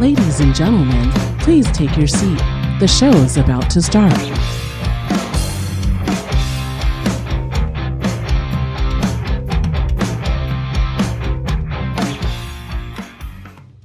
Ladies and gentlemen, please take your seat. The show is about to start.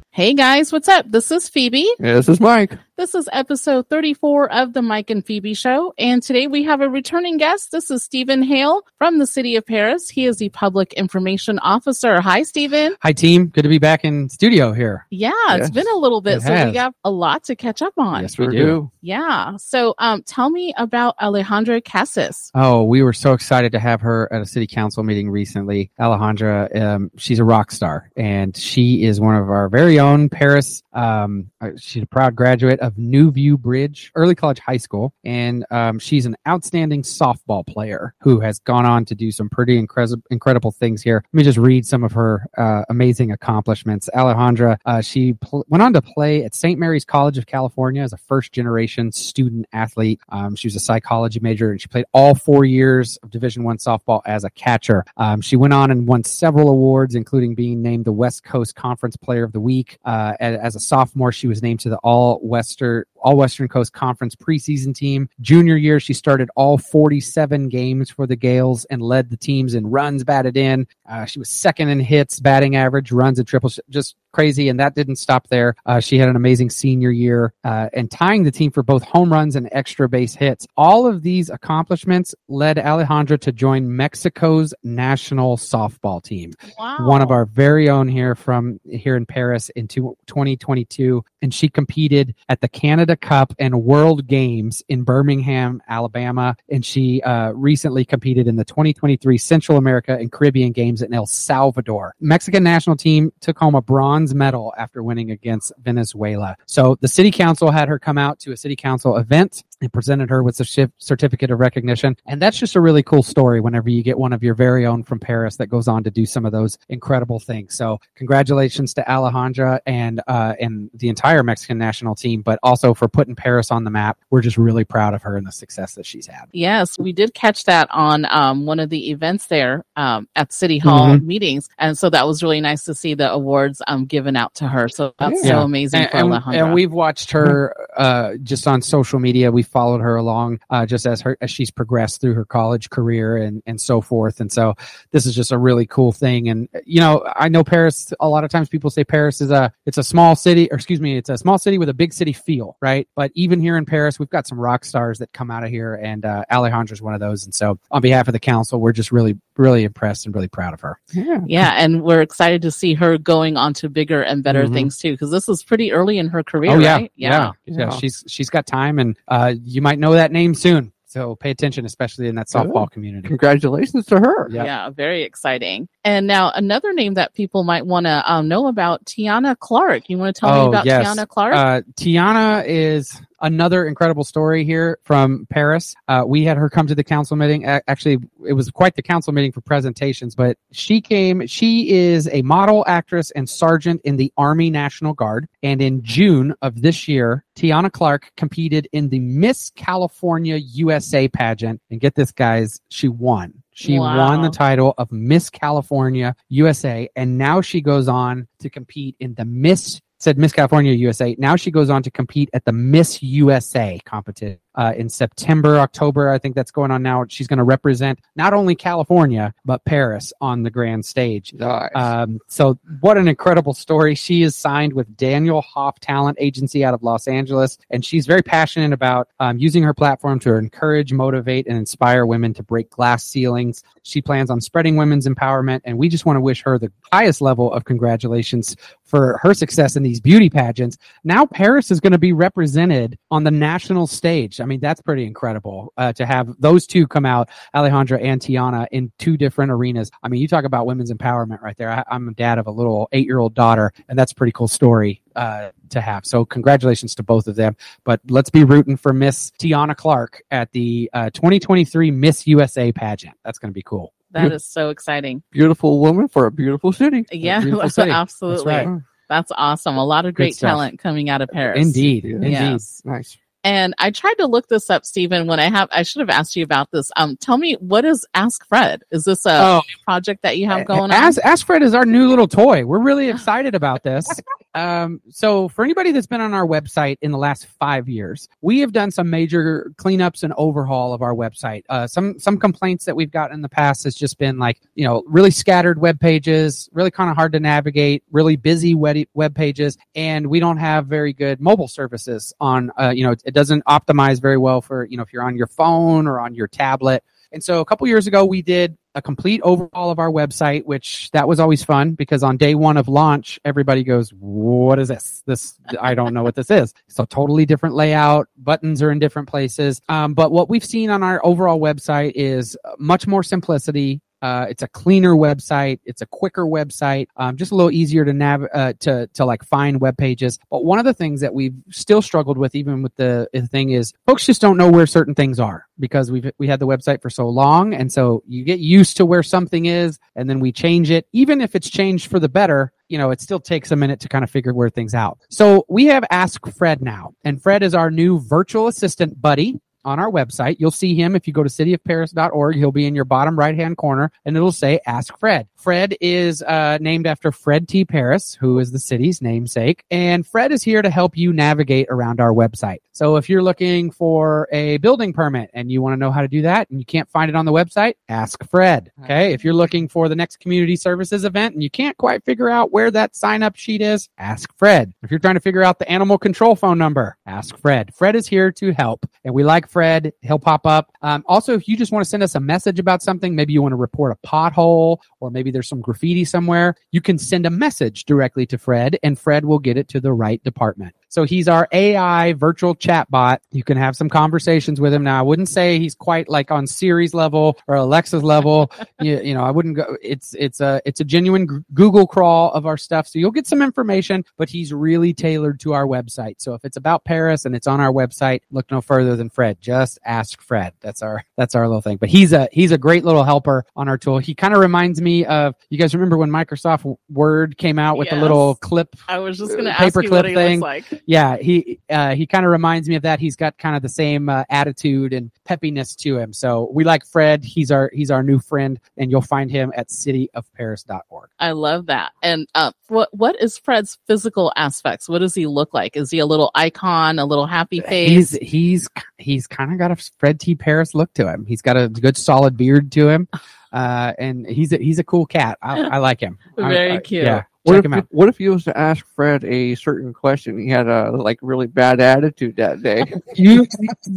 Hey guys, what's up? This is Phebe. Yeah, this is Mike. This is episode 34 of the Mike and Phebe Show. And today we have a returning guest. This is Stephen Hale from the city of Perris. He is the public information officer. Hi, Stephen. Hi, team. Good to be back in studio here. Yeah, it's been a little bit, It so we has. got a lot to catch up on. Yes, we Sure do. Yeah. So um, tell me about Alejandra Casas. Oh, we were so excited to have her at a city council meeting recently. Alejandra, um, she's a rock star, and she is one of our very own Perris. Um, uh, she's a proud graduate of Nuview Bridge Early College High School, and um, she's an outstanding softball player who has gone on to do some pretty incre- incredible things here. Let me just read some of her uh, amazing accomplishments. Alejandra, uh, she pl- went on to play at St. Mary's College of California as a first generation student athlete. Um, she was a psychology major and she played all four years of Division One softball as a catcher. Um, she went on and won several awards, including being named the West Coast Conference Player of the Week. Uh, as a sophomore, she was named to the All Western All Western Coast Conference preseason team. Junior year, she started all 47 games for the Gaels and led the teams in runs batted in. Uh, she was second in hits, batting average, runs, and triples. Just crazy. And that didn't stop there. Uh, she had an amazing senior year uh, and tying the team for both home runs and extra base hits. All of these accomplishments led Alejandra to join Mexico's national softball team Wow. one of our very own here from here in Perris in 2022. And she competed at the Canada Cup and World Games in Birmingham, Alabama. And she uh, recently competed in the 2023 Central America and Caribbean Games in El Salvador. Mexican national team took home a bronze medal after winning against Venezuela. So the city council had her come out to a city council event and presented her with a cer- certificate of recognition. And that's just a really cool story whenever you get one of your very own from Perris that goes on to do some of those incredible things. So congratulations to Alejandra and uh, and the entire Mexican national team, but also for putting Perris on the map. We're just really proud of her and the success that she's had. Yes, we did catch that on um, one of the events there um, at City Hall Mhm. meetings, and so that was really nice to see the awards um, given out to her. So that's Yeah. so amazing and, for and- and we've watched her uh, just on social media. We followed her along uh, just as her as she's progressed through her college career and and so forth. And so this is just a really cool thing. And you know, I know Perris. A lot of times people say Perris is a it's a small city, or excuse me, it's a small city with a big city feel, right? But even here in Perris, we've got some rock stars that come out of here, and uh, Alejandra's one of those. And so on behalf of the council, we're just really really impressed and really proud of her. Yeah. yeah, and we're excited to see her going on to bigger and better Mhm. things too, because this is pretty early in her career, oh yeah, right? yeah, yeah, Yeah. She's she's got time, and uh, you might know that name soon. So pay attention, especially in that softball community. Congratulations to her. Yeah. Yeah, very exciting. And now another name that people might want to um, know about, Tianna Clark. You want to tell me Oh, about yes. Tianna Clark? Uh, Tianna is another incredible story here from Perris. Uh, we had her come to the council meeting. Actually, it was quite the council meeting for presentations, but she came. She is a model, actress, and sergeant in the Army National Guard. And in June of this year, Tianna Clark competed in the Miss California USA pageant. And get this, guys, she won. She Wow. won the title of Miss California USA, and now she goes on to compete in the Miss said Miss California USA. Now she goes on to compete at the Miss USA competition uh, in September, October. I think that's going on now. She's going to represent not only California but Perris on the grand stage. Nice. Um, so what an incredible story. She is signed with Daniel Hoff Talent Agency out of Los Angeles, and she's very passionate about um, using her platform to encourage, motivate, and inspire women to break glass ceilings. She plans on spreading women's empowerment, and we just want to wish her the highest level of congratulations for her success in these beauty pageants. Now Perris is going to be represented on the national stage. I mean, that's pretty incredible uh, to have those two come out, Alejandra and Tianna, in two different arenas. I mean, you talk about women's empowerment right there. I, I'm a dad of a little eight year old daughter, and that's a pretty cool story uh, to have. So, congratulations to both of them. But let's be rooting for Miss Tianna Clark at the uh, 2023 Miss USA pageant. That's going to be cool. that is so exciting. Beautiful woman for a beautiful city. Yeah, beautiful city. absolutely. That's right. That's awesome. A lot of great talent coming out of Perris. Indeed, Yeah. indeed. Yes. Nice. And I tried to look this up, Stephen, when I have I should have asked you about this. Um tell me what is Ask Fred? Is this a Oh, project that you have going on? Ask, Ask Fred is our new little toy. We're really excited about this. Um, so for anybody that's been on our website in the last five years, we have done some major cleanups and overhaul of our website. Uh, some some complaints that we've gotten in the past has just been like you know really scattered web pages, really kind of hard to navigate, really busy web web pages, and we don't have very good mobile services on. Uh, you know, it doesn't optimize very well for you know if you're on your phone or on your tablet. And so a couple years ago, we did a complete overhaul of our website, which that was always fun because on day one of launch, everybody goes, "What is this? This I don't know what this is." So totally different layout. Buttons are in different places. Um, but what we've seen on our overall website is much more simplicity, uh, it's a cleaner website. It's a quicker website. Um, just a little easier to nav uh, to to like find web pages. But one of the things that we've still struggled with, even with the, thing, is folks just don't know where certain things are because we've we had the website for so long, and so you get used to where something is, and then we change it. Even if it's changed for the better, you know, it still takes a minute to kind of figure where things out. So we have Ask Fred now, and Fred is our new virtual assistant buddy on our website. You'll see him if you go to cityofperris.org. He'll be in your bottom right hand corner and it'll say Ask Fred. Fred is uh, named after Fred T. Perris, who is the city's namesake. And Fred is here to help you navigate around our website. So if you're looking for a building permit and you want to know how to do that and you can't find it on the website, ask Fred. Okay. If you're looking for the next community services event and you can't quite figure out where that sign up sheet is, ask Fred. If you're trying to figure out the animal control phone number, ask Fred. Fred is here to help and we like Fred. He'll pop up. Um, also, if you just want to send us a message about something, maybe you want to report a pothole or maybe there's some graffiti somewhere, you can send a message directly to Fred and Fred will get it to the right department. So he's our AI virtual chatbot. You can have some conversations with him. Now, I wouldn't say he's quite like on Siri's level or Alexa's level. you, you, know, I wouldn't go. It's it's a it's a genuine Google crawl of our stuff. So you'll get some information, but he's really tailored to our website. So if it's about Perris and it's on our website, look no further than Fred. Just ask Fred. That's our that's our little thing. But he's a he's a great little helper on our tool. He kind of reminds me of you guys remember when Microsoft Word came out with Yes. a little clip I was just going to Uh, ask you what he thing. looks like. Yeah, he uh, he kind of reminds me of that. He's got kind of the same uh, attitude and peppiness to him. So we like Fred. He's our he's our new friend, and you'll find him at cityofperris.org. I love that. And uh, what what is Fred's physical aspects? What does he look like? Is he a little icon, a little happy face? He's he's he's kind of got a Fred T. Perris look to him. He's got a good solid beard to him, uh, and he's a, he's a cool cat. I, I like him. I- Very I- cute. Yeah, What check if, him out. what if you was to ask Fred a certain question? He had a like really bad attitude that day. you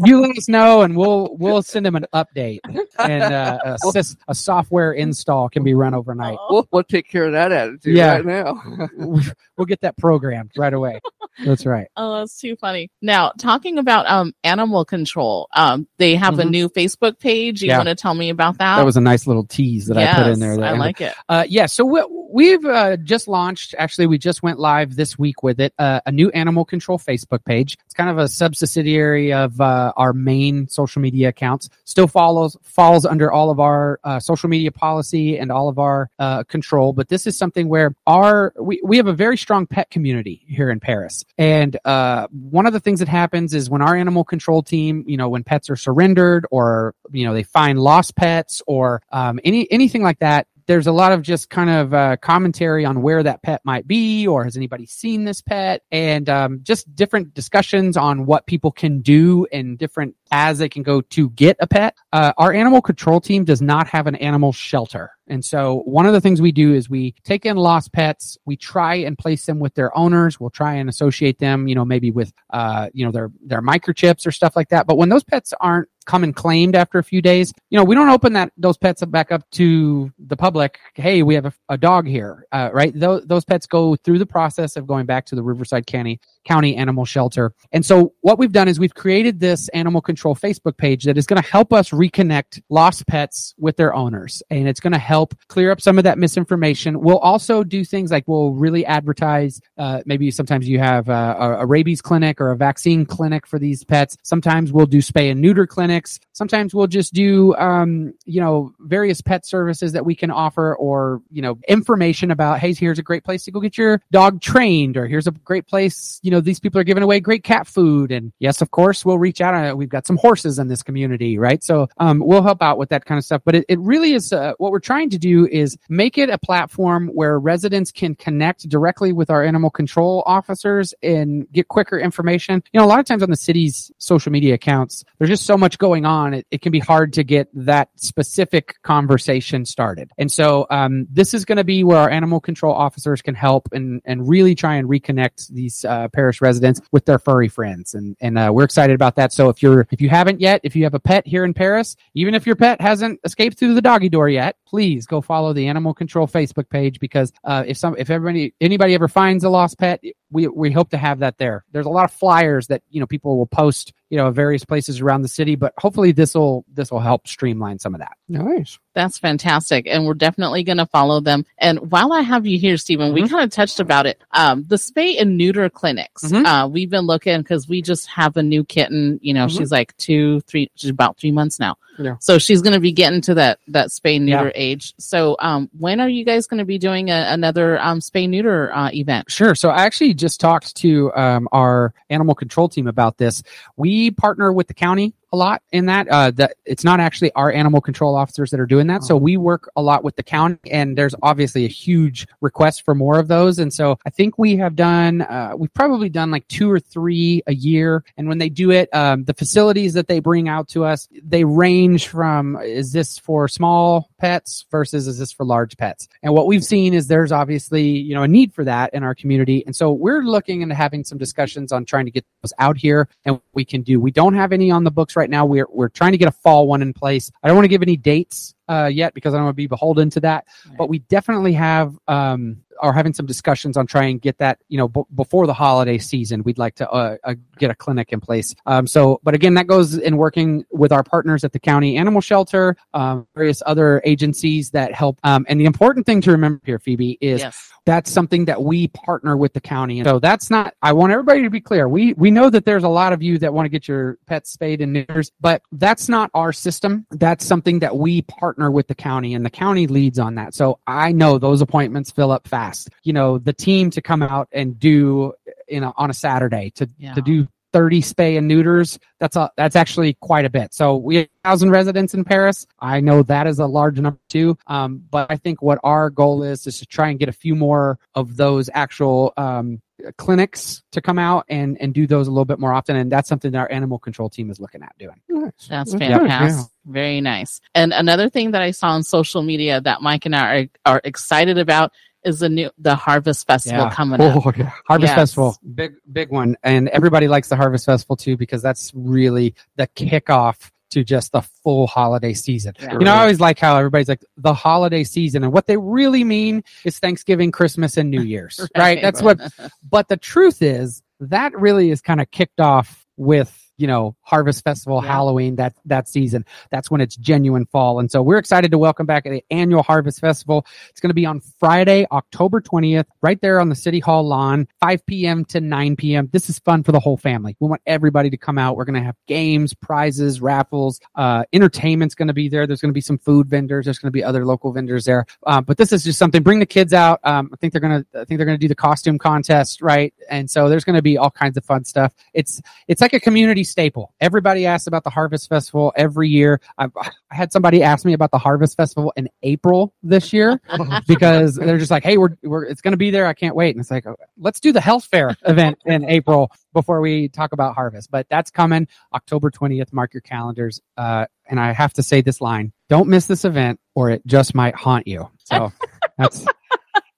you let us know and we'll we'll send him an update and uh, a, sys- a software install can be run overnight Oh, we'll, we'll take care of that attitude Yeah. right now. we'll get that programmed right away that's right oh, that's too funny. Now, talking about um animal control, um, they have a Mhm. new Facebook page. You Yeah. want to tell me about that? that was a nice little tease that i put in there that- I like it. Uh, yeah, so we, we've uh, just launched. Actually, we just went live this week with it. Uh, a new animal control Facebook page. It's kind of a subsidiary of uh, our main social media accounts. Still follows falls under all of our uh, social media policy and all of our uh, control. But this is something where our we, we have a very strong pet community here in Perris. And uh, one of the things that happens is when our animal control team, you know, when pets are surrendered or you know they find lost pets or um, any anything like that there's a lot of just kind of uh, commentary on where that pet might be or has anybody seen this pet? And um, just different discussions on what people can do and different paths they can go to get a pet. Uh, our animal control team does not have an animal shelter. And so one of the things we do is we take in lost pets. We try and place them with their owners. We'll try and associate them you know maybe with uh, you know their their microchips or stuff like that. But when those pets aren't come and claimed after a few days you know we don't open that those pets back up to the public. Hey we have a, a dog here uh, right? Those, those pets go through the process of going back to the riverside county county animal shelter. And so what we've done is we've created this animal control facebook page that is going to help us reconnect lost pets with their owners. And it's going to help clear up some of that misinformation. We'll also do things like we'll really advertise uh, maybe sometimes you have uh, a, a rabies clinic or a vaccine clinic for these pets. Sometimes we'll do spay and neuter clinics. Sometimes we'll just do um, you know various pet services that we can offer or you know information about hey here's a great place to go get your dog trained or here's a great place you know, these people are giving away great cat food. And yes, of course, we'll reach out. Uh, We've got some horses in this community, right? So um, we'll help out with that kind of stuff. But it, it really is uh, what we're trying to do is make it a platform where residents can connect directly with our animal control officers and get quicker information. You know, a lot of times on the city's social media accounts, there's just so much going on. It, it can be hard to get that specific conversation started. And so um, this is going to be where our animal control officers can help and, and really try and reconnect these uh, Perris residents with their furry friends. And, and uh, we're excited about that. So if you're, if you haven't yet, if you have a pet here in Perris, even if your pet hasn't escaped through the doggy door yet, please go follow the animal control Facebook page because uh, if some, if everybody, anybody ever finds a lost pet, we, we hope to have that there. There's a lot of flyers that, you know, people will post, you know, various places around the city, but hopefully this will, this will help streamline some of that. Nice. That's fantastic. And we're definitely going to follow them. And while I have you here, Stephen, we Mhm. kind of touched about it. Um, the spay and neuter clinics. Mhm. Uh, we've been looking because we just have a new kitten. You know, Mhm. she's like two, three, she's about three months now. Yeah. So she's going to be getting to that, that spay neuter Yeah. Age. So, um, when are you guys going to be doing a, another, um, spay neuter, uh, event? Sure. So I actually just talked to um, our animal control team about this. We partner with the county a lot in that. Uh, that it's not actually our animal control officers that are doing that. So we work a lot with the county, and there's obviously a huge request for more of those. And so I think we have done. Uh, we've probably done like two or three a year. And when they do it, um, the facilities that they bring out to us, they range from is this for small pets versus is this for large pets? And what we've seen is there's obviously you know a need for that in our community. And so we're looking into having some discussions on trying to get those out here and what we can do. We don't have any on the books right now. We're we're trying to get a fall one in place. I don't want to give any dates uh, yet because I don't want to be beholden to that. But we definitely have um, are having some discussions on trying to get that you know b- before the holiday season. We'd like to uh, uh, get a clinic in place. Um, so, but again, that goes in working with our partners at the county animal shelter, um, various other agencies that help. Um, and the important thing to remember here, Phebe, is Yes. that's something that we partner with the county. And so that's not, I want everybody to be clear. We, we know that there's a lot of you that want to get your pets spayed and neuters, but that's not our system. That's something that we partner with the county and the county leads on that. So I know those appointments fill up fast. You know, the team to come out and do in a, on a Saturday to, Yeah. to do 30 spay and neuters. That's a, that's actually quite a bit. So we have thousand residents in Perris. I know that is a large number too. Um, but I think what our goal is is to try and get a few more of those actual um, clinics to come out and and do those a little bit more often. And that's something that our animal control team is looking at doing. Nice. That's good, fantastic. Very nice. And another thing that I saw on social media that Mike and I are, are excited about is the new the Harvest Festival Yeah. coming up. Oh, yeah. Harvest Yes. Festival, big big one, and everybody likes the Harvest Festival too because that's really the kickoff to just the full holiday season. Yeah. You know, I always like how everybody's like the holiday season, and what they really mean is Thanksgiving, Christmas, and New Year's, right? That's what. But the truth is that really is kind of kicked off with you know Harvest Festival, Yeah. Halloween that that season. That's when it's genuine fall, and so we're excited to welcome back the annual Harvest Festival. It's going to be on Friday, October twentieth, right there on the City Hall lawn, five p.m. to nine p.m. This is fun for the whole family. We want everybody to come out. We're going to have games, prizes, raffles, uh, entertainment's going to be there. There's going to be some food vendors. There's going to be other local vendors there. Uh, but this is just something. Bring the kids out. Um, I think they're going to. I think they're going to do the costume contest, right? And so there's going to be all kinds of fun stuff. It's it's like a community staple. Everybody asks about the Harvest Festival every year. I've, I had somebody ask me about the Harvest Festival in April this year because they're just like, "Hey, we're, we're it's going to be there. I can't wait." And it's like, let's do the health fair event in April before we talk about harvest. But that's coming October 20th. Mark your calendars. Uh, and I have to say this line: Don't miss this event, or it just might haunt you. So that's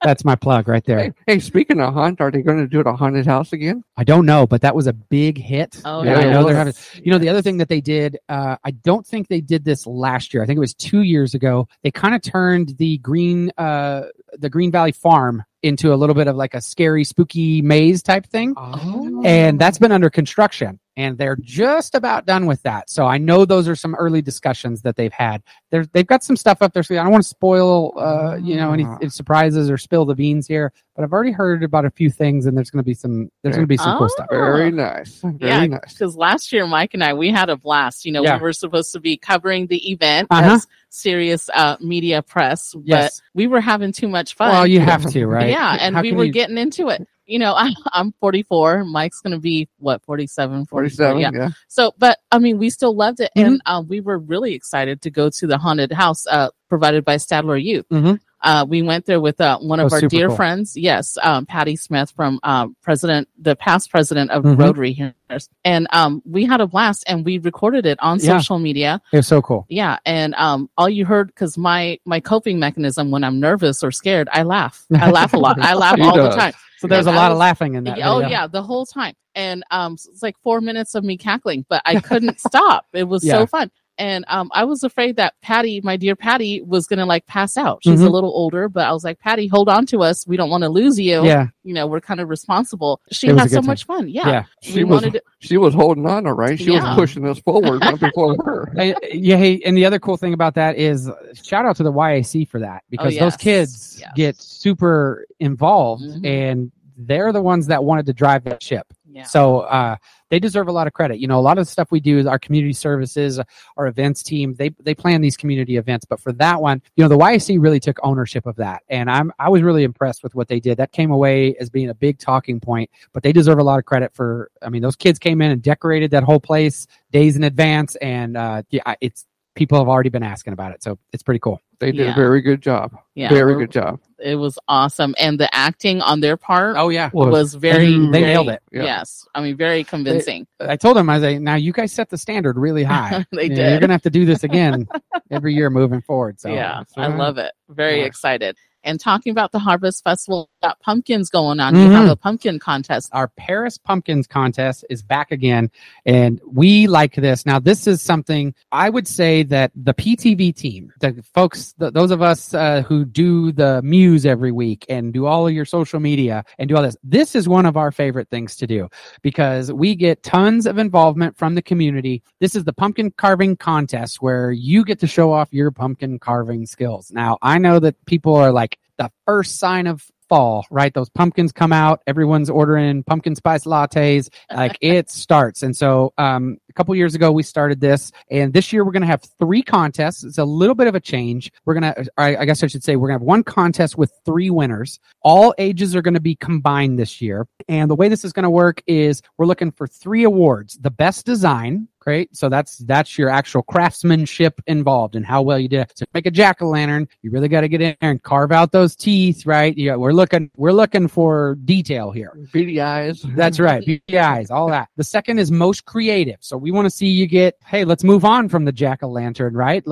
that's my plug right there. Hey, hey, speaking of haunt, are they going to do it a haunted house again? I don't know, but that was a big hit. Oh, yeah. I know they're having. You know, the other thing that they did, uh, I don't think they did this last year. I think it was two years ago. They kind of turned the green, uh, the Green Valley Farm into a little bit of like a scary, spooky maze type thing, Oh. and that's been under construction. And they're just about done with that. So I know those are some early discussions that they've had. They're, they've got some stuff up there. So I don't want to spoil, uh, you know, any Ah. any surprises or spill the beans here. But I've already heard about a few things, and there's going to be some. There's going to be some cool stuff. Very nice. Very Yeah, nice. because last year Mike and I we had a blast. You know, Yeah. we were supposed to be covering the event Uh-huh. as serious uh, media press, Yes. but we were having too much fun. Well, you have to, right? Yeah, and How we were you- getting into it. you know, I, I'm 44. Mike's going to be what 47, 47. Yeah. Yeah. So, but I mean, we still loved it, Mm-hmm. and um, we were really excited to go to the haunted house uh, provided by Stadler Youth. Mhm. Uh, we went there with uh, one Oh, of our dear cool. friends, yes, um, Patty Smith from um, president, the past president of Mhm. Rotary here, and um, we had a blast, and we recorded it on Yeah. social media. It was so cool. Yeah, and um, all you heard because my my coping mechanism when I'm nervous or scared, I laugh. I laugh a lot. I laugh all the time. So there's And a lot of laughing in that. Oh video. yeah, the whole time. And um it's like 4 minutes of me cackling, but I couldn't stop. It was Yeah. so fun. And um I was afraid that Patty, my dear Patty, was going to like pass out. She's a Mhm. little older, but I was like, "Patty, hold on to us. We don't want to lose you. Yeah. You know, we're kind of responsible." She had so good much fun. Yeah. Yeah. She we was wanted to, she was holding on, all right. She Yeah. was pushing us forward not before her. Hey, yeah, hey, and the other cool thing about that is shout out to the YAC for that because those Oh, yes, kids yes. get super involved Mhm. and they're the ones that wanted to drive that ship. So uh, they deserve a lot of credit. You know, a lot of the stuff we do is our community services, our events team. They they plan these community events, but for that one, you know, the YAC really took ownership of that, and I'm I was really impressed with what they did. That came away as being a big talking point. But they deserve a lot of credit for. I mean, those kids came in and decorated that whole place days in advance, and uh, yeah, it's people have already been asking about it, so it's pretty cool. They did Yeah. a very good job. yeah. very good job. It was awesome and the acting on their part Oh yeah, Was- was very They very- nailed it. Yeah. Yes. I mean, very convincing. I told them I was like, now you guys set the standard really high. They You know, did. You're gonna have to do this again every year moving forward. So yeah, so, uh, I love it. Very Yeah. excited. And talking about the Harvest Festival, got pumpkins going on. You have a pumpkin contest. our Perris Pumpkins contest is back again, and we like this. Now, this is something I would say that the PTV team, the folks, the, those of us uh, who do the Muse every week and do all of your social media and do all this, this is one of our favorite things to do because we get tons of involvement from the community. This is the pumpkin carving contest where you get to show off your pumpkin carving skills. Now, I know that people are like the first sign of fall, right? Those pumpkins come out, everyone's ordering pumpkin spice lattes, like it starts. And so, um, a couple years ago, we started this, and this year we're going to have three contests. It's a little bit of a change. We're going to, I I guess I should say, we're going to have one contest with three winners. All ages are going to be combined this year. And the way this is going to work is we're looking for three awards the best design, Great. So that's that's your actual craftsmanship involved and how well you did. it. So make a jack o' lantern. You really got to get in there and carve out those teeth, right? Yeah, we're looking we're looking for detail here. Beady eyes. That's right. Beauty eyes, all that. The second is most creative. So we want to see you get, hey, let's move on from the jack o' lantern, right?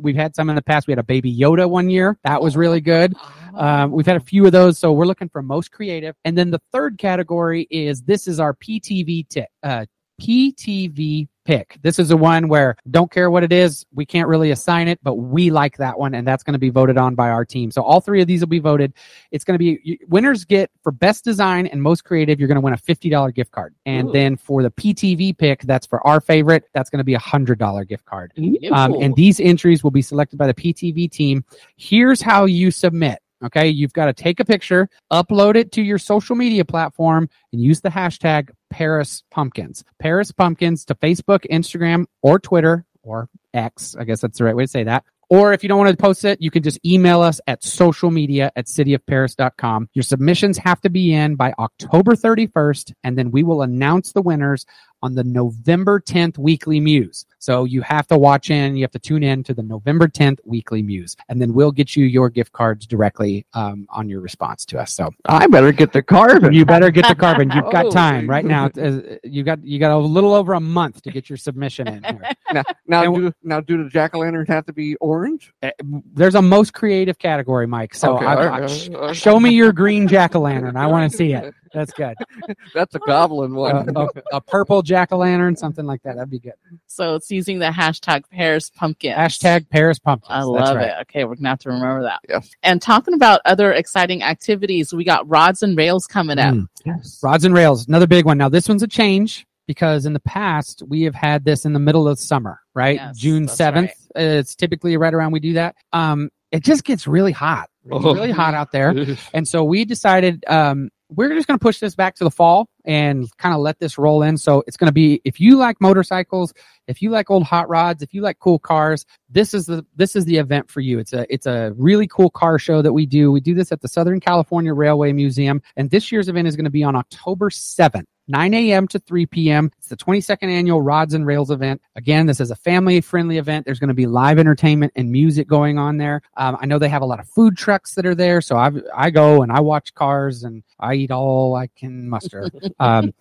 We've had some in the past. We had a baby Yoda one year. That was really good. Um, we've had a few of those, so we're looking for most creative. And then the third category is this is our PTV tip, uh, PTV pick. This is the one where don't care what it is, we can't really assign it, but we like that one, and that's going to be voted on by our team. So all three of these will be voted. It's going to be winners get for best design and most creative. You're going to win a fifty dollar gift card, and Ooh. then for the PTV pick, that's for our favorite. That's going to be a hundred dollar gift card. Um, and these entries will be selected by the PTV team. Here's how you submit. Okay. You've got to take a picture, upload it to your social media platform, and use the hashtag Perris Pumpkins. Perris Pumpkins to Facebook, Instagram, or Twitter, or X. I guess that's the right way to say that. Or if you don't want to post it, you can just email us at social media at cityofperris.com. Your submissions have to be in by October 31st, and then we will announce the winners on the November 10th weekly Muse. So you have to watch in, you have to tune in to the November 10th weekly Muse, and then we'll get you your gift cards directly um, on your response to us. So I better get the carbon. you better get the carbon. You've got Oh, time right now. Uh, You got you got a little over a month to get your submission in here. now, now, And do, now, do the jack o' lanterns have to be orange? Uh, There's a most creative category, Mike. So Okay, I- all I- right, sh- all right. show me your green jack o' lantern. I want to see it. That's good. That's a goblin Uh, one. a, a purple jack o' lantern, something like that. That'd be good. so it's using the hashtag Perris Pumpkin. Hashtag Perris Pumpkin. I That's love right. it. Okay, we're gonna have to remember that. yes. And talking about other exciting activities, we got rods and rails coming up. Mm. Yes. Rods and rails, another big one. Now, this one's a change because in the past we have had this in the middle of summer, right? Yes, June that's seventh. It's typically right around we do that. Um, it just gets really hot, It's Oh. really hot out there, and so we decided um, we're just going to push this back to the fall and kind of let this roll in. So it's going to be if you like motorcycles, if you like old hot rods, if you like cool cars, this is the this is the event for you. It's a it's a really cool car show that we do. We do this at the Southern California Railway Museum, and this year's event is going to be on October 7th. 9 a.m. to 3 p.m. It's the 22nd annual Rods and Rails event. Again, this is a family friendly event. There's going to be live entertainment and music going on there. Um, I know they have a lot of food trucks that are there. So I, I go and I watch cars and I eat all I can muster. um,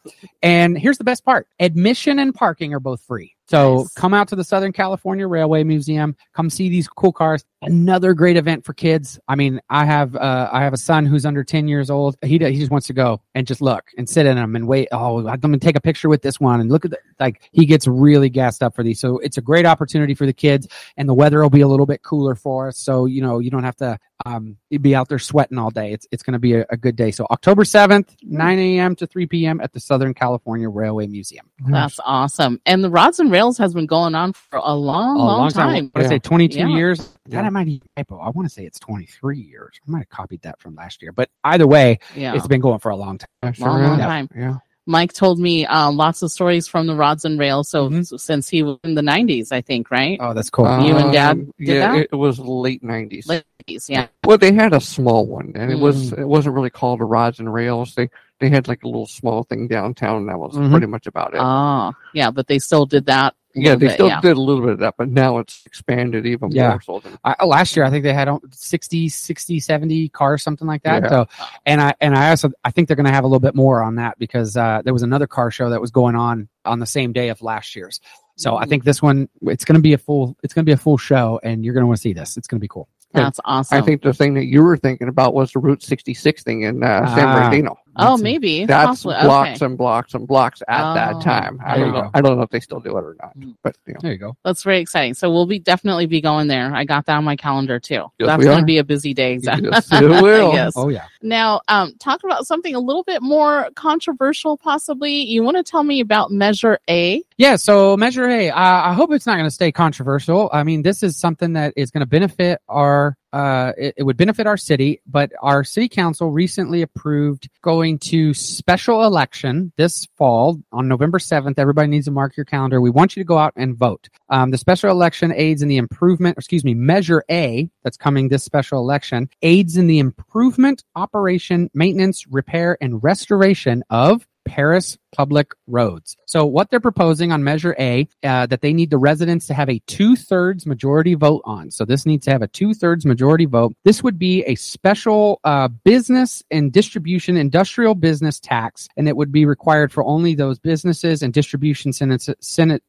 and here's the best part admission and parking are both free. So Nice. come out to the Southern California Railway Museum. Come see these cool cars. Another great event for kids. I mean, I have uh, I have a son who's under ten years old. He he just wants to go and just look and sit in them and wait. Oh, I'm gonna take a picture with this one and look at the like. He gets really gassed up for these. So it's a great opportunity for the kids. And the weather will be a little bit cooler for us. So you know you don't have to um, be out there sweating all day. It's it's going to be a, a good day. So October seventh, nine a.m. to three p.m. at the Southern California Railway Museum. That's awesome. And the Rods and Rails has been going on for a long, a long, time. I want to Yeah. say 22 Yeah. years. That Yeah. I might be typo. I want to say it's 23 years. I might have copied that from last year. But either way, Yeah. it's been going for a long time. Yeah, Long, long time. Yeah. Mike told me uh, lots of stories from the Rods and Rails. So Mhm. since he was in the 90s, I think, right? Oh, that's cool. You and Dad Um, did yeah, that? It, it was late nineties. Ladies, yeah. Well, they had a small one, and it was Mm. it wasn't really called a rods and rails. They they had like a little small thing downtown. And that was Mhm. pretty much about it. Oh, yeah, but they still did that. A yeah, they bit, still yeah. did a little bit of that, but now it's expanded even Yeah. more. So than, I, last year, I think they had um, 60, 60, 70 cars, something like that. Yeah. So, and I, and I also, I think they're going to have a little bit more on that because, uh, there was another car show that was going on on the same day of last year's. So I Mm. think this one, it's going to be a full, it's going to be a full show and you're going to want to see this. It's going to be cool. That's awesome. I think the thing that you were thinking about was the Route 66 thing in uh, San Ah. Bernardino. Oh, That's- maybe. That's possibly. blocks Okay. and blocks and blocks at Oh. that time. I don't know. go. I don't know if they still do it or not, Mm. but you know. There you go. That's very exciting. So we'll be definitely be going there. I got that on my calendar too. Yes, That's going to be a busy day. Yes, it will. Yes. Oh yeah. Now, um, talk about something a little bit more controversial, possibly. You want to tell me about Measure A? Yeah, so Measure A, I I hope it's not going to stay controversial. I mean, this is something that is going to benefit our, uh, it, it would benefit our city, but our city council recently approved going to special election this fall on November 7th. Everybody needs to mark your calendar. We want you to go out and vote. Um, the special election aids in the improvement, excuse me, Measure A that's coming this special election aids in the improvement, operation, maintenance, repair, and restoration of Perris public roads. So what they're proposing on Measure A, uh, that they need the residents to have a two thirds majority vote on. So this needs to have a two thirds majority vote. This would be a special uh, business and distribution industrial business tax, and it would be required for only those businesses and distribution centers,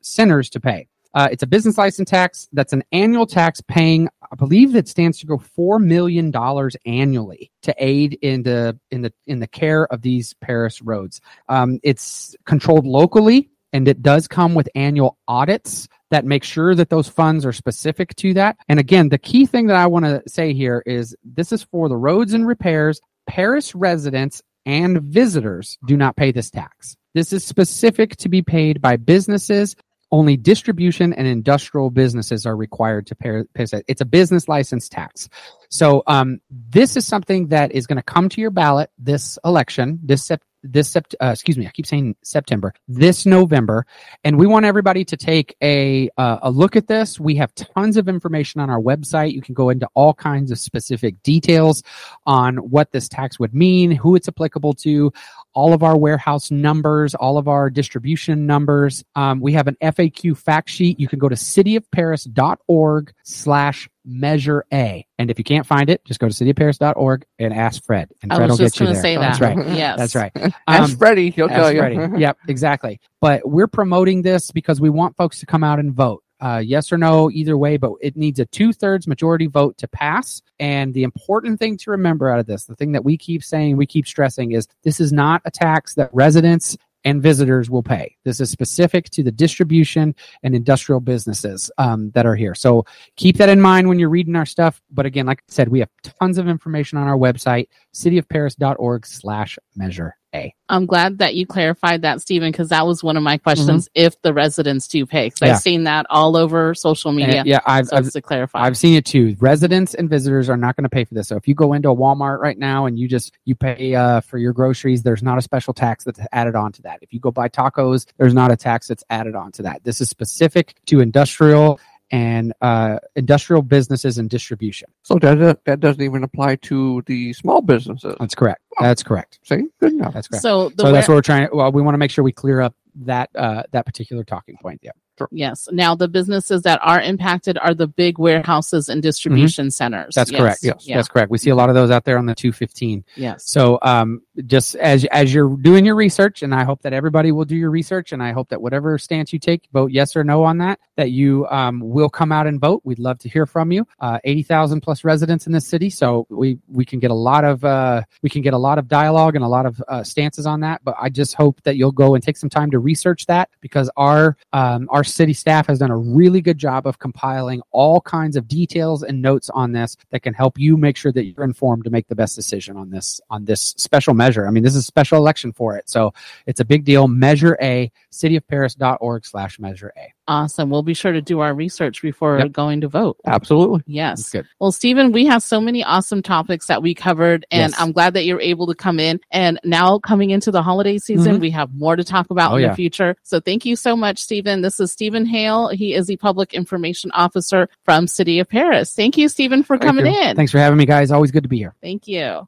centers to pay. Uh, it's a business license tax. That's an annual tax paying, I believe it stands to go four million dollars annually to aid in the in the in the care of these Perris roads. Um, it's controlled locally, and it does come with annual audits that make sure that those funds are specific to that. And again, the key thing that I want to say here is this is for the roads and repairs. Perris residents and visitors do not pay this tax. This is specific to be paid by businesses only distribution and industrial businesses are required to pay, pay. It's a business license tax. So um, this is something that is going to come to your ballot this election, this this sept- uh, excuse me, I keep saying September, this November, and we want everybody to take a uh, a look at this. We have tons of information on our website. You can go into all kinds of specific details on what this tax would mean, who it's applicable to, all of our warehouse numbers, all of our distribution numbers. Um, we have an FAQ fact sheet. You can go to cityofperris.org slash measure A. And if you can't find it, just go to cityofperris.org and ask Fred. And I Fred was will just get you going there. to say That's that. right. Yes. That's right. Ask Um, Freddie, he'll tell Ask you. Freddie. yep, exactly. But we're promoting this because we want folks to come out and vote. Uh, yes or no, either way, but it needs a two thirds majority vote to pass. And the important thing to remember out of this, the thing that we keep saying, we keep stressing is this is not a tax that residents and visitors will pay. This is specific to the distribution and industrial businesses um, that are here. So keep that in mind when you're reading our stuff. But again, like I said, we have tons of information on our website, cityofperris.org slash measure A. I'm glad that you clarified that, Stephen, because that was one of my questions. If the residents do pay, because Mm-hmm. Yeah. I've seen that all over social media. And, yeah, I've, so I've to clarify. I've seen it too. Residents and visitors are not going to pay for this. So if you go into a Walmart right now and you just you pay uh, for your groceries, there's not a special tax that's added on to that. If you go buy tacos, there's not a tax that's added on to that. This is specific to industrial and uh, industrial businesses and distribution. So that that doesn't even apply to the small businesses. That's correct. That's correct. See, good enough. That's correct. so the So that's what we're trying. Well, we want to make sure we clear up that uh, that particular talking point. Yeah. Yes. Now the businesses that are impacted are the big warehouses and distribution centers. Mm-hmm. That's Yes. correct. Yes. Yeah. That's correct. We see a lot of those out there on the 215. yes. So, um, just as as you're doing your research, and I hope that everybody will do your research, and I hope that whatever stance you take, vote yes or no on that. That you um, will come out and vote. We'd love to hear from you. Uh, Eighty thousand plus residents in this city, so we we can get a lot of uh, we can get a lot of dialogue and a lot of uh, stances on that. But I just hope that you'll go and take some time to research that because our um, our city staff has done a really good job of compiling all kinds of details and notes on this that can help you make sure that you're informed to make the best decision on this on this special measure. I mean, this is a special election for it, so it's a big deal. Measure A, cityofperris.org slash measure A. Awesome. We'll be sure to do our research before Yep. going to vote. Absolutely. Yes. Good. Well, Stephen, we have so many awesome topics that we covered, and Yes. I'm glad that you're able to come in. And now, coming into the holiday season, mm-hmm. we have more to talk about Oh, in yeah. the future. So, thank you so much, Stephen. This is Stephen Hale. He is the Public Information Officer from City of Perris. Thank you, Stephen, for Thank coming you. in. Thanks for having me, guys. Always good to be here. Thank you.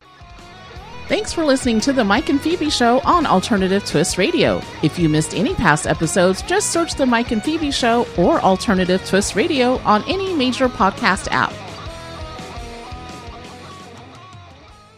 Thanks for listening to the Mike and Phebe Show on Alternative Twist Radio. If you missed any past episodes, just search the Mike and Phebe Show or Alternative Twist Radio on any major podcast app.